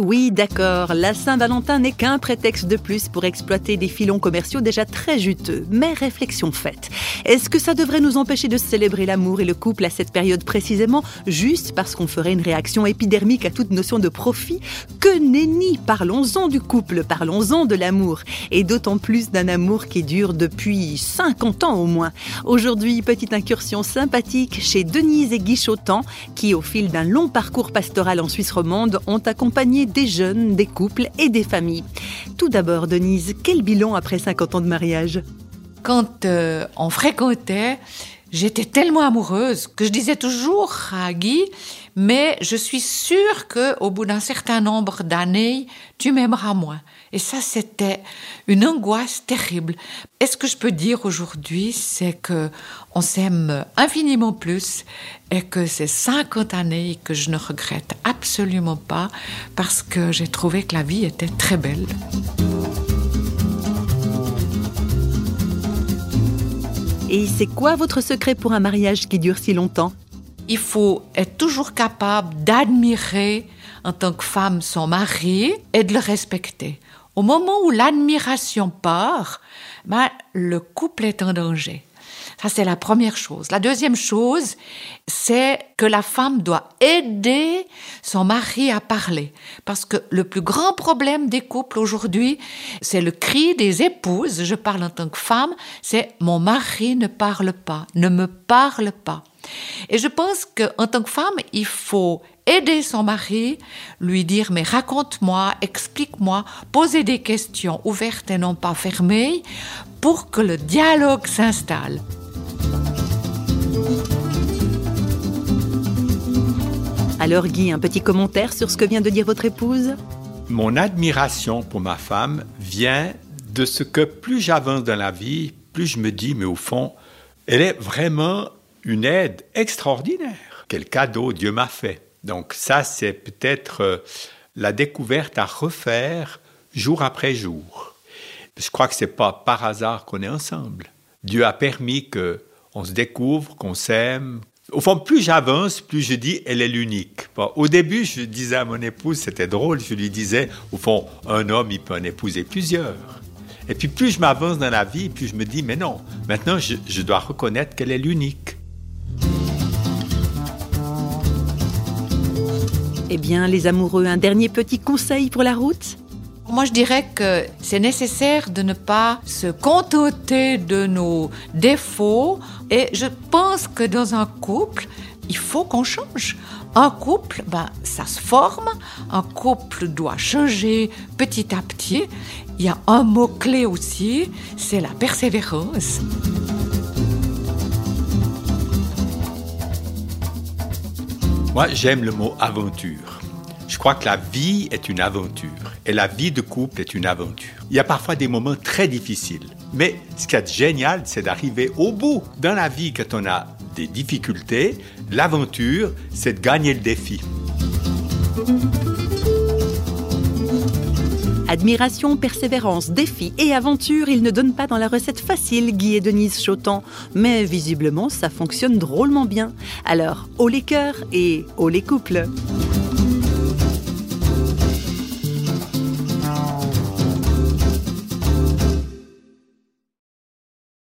Oui, d'accord, la Saint-Valentin n'est qu'un prétexte de plus pour exploiter des filons commerciaux déjà très juteux. Mais réflexion faite, est-ce que ça devrait nous empêcher de célébrer l'amour et le couple à cette période précisément, juste parce qu'on ferait une réaction épidermique à toute notion de profit? Que nenni Parlons-en du couple, parlons-en de l'amour, et d'autant plus d'un amour qui dure depuis 50 ans au moins. Aujourd'hui, petite incursion sympathique chez Denise et Guy qui, au fil d'un long parcours pastoral en Suisse romande, ont accompagné des jeunes, des couples et des familles. Tout d'abord, Denise, quel bilan après 50 ans de mariage? Quand euh, on fréquentait, j'étais tellement amoureuse que je disais toujours à Guy, mais je suis sûre que au bout d'un certain nombre d'années, tu m'aimeras moins. Et ça, c'était une angoisse terrible. Et ce que je peux dire aujourd'hui, c'est que on s'aime infiniment plus et que c'est 50 années que je ne regrette absolument pas parce que j'ai trouvé que la vie était très belle. Et c'est quoi votre secret pour un mariage qui dure si longtemps? Il faut être toujours capable d'admirer en tant que femme son mari et de le respecter. Au moment où l'admiration part, ben, le couple est en danger. Ça, c'est la première chose. La deuxième chose, c'est que la femme doit aider son mari à parler. Parce que le plus grand problème des couples aujourd'hui, c'est le cri des épouses. Je parle en tant que femme, c'est mon mari ne parle pas, ne me parle pas. Et je pense qu'en tant que femme, il faut aider son mari, lui dire mais raconte-moi, explique-moi, poser des questions ouvertes et non pas fermées pour que le dialogue s'installe. Alors Guy, un petit commentaire sur ce que vient de dire votre épouse? Mon admiration pour ma femme vient de ce que plus j'avance dans la vie, plus je me dis, mais au fond, elle est vraiment une aide extraordinaire. Quel cadeau Dieu m'a fait. Donc ça, c'est peut-être euh, la découverte à refaire jour après jour. Je crois que c'est pas par hasard qu'on est ensemble. Dieu a permis que on se découvre, qu'on s'aime. Au fond, plus j'avance, plus je dis, elle est l'unique. au début, je disais à mon épouse, c'était drôle, je lui disais, au fond, un homme, il peut en épouser plusieurs. Et puis plus je m'avance dans la vie, plus je me dis, mais non, maintenant je dois reconnaître qu'elle est l'unique. Eh bien, les amoureux, un dernier petit conseil pour la route? Moi, je dirais que c'est nécessaire de ne pas se contenter de nos défauts. Et je pense que dans un couple, il faut qu'on change. Un couple, ben, ça se forme. Un couple doit changer petit à petit. Il y a un mot-clé aussi, c'est la persévérance. Moi, j'aime le mot aventure. Je crois que la vie est une aventure et la vie de couple est une aventure. Il y a parfois des moments très difficiles, mais ce qui est génial, c'est d'arriver au bout. Dans la vie, quand on a des difficultés, l'aventure, c'est de gagner le défi. Admiration, persévérance, défi et aventure, ils ne donnent pas dans la recette facile, Guy et Denise Chotan. Mais visiblement, ça fonctionne drôlement bien. Alors, haut les cœurs et haut les couples.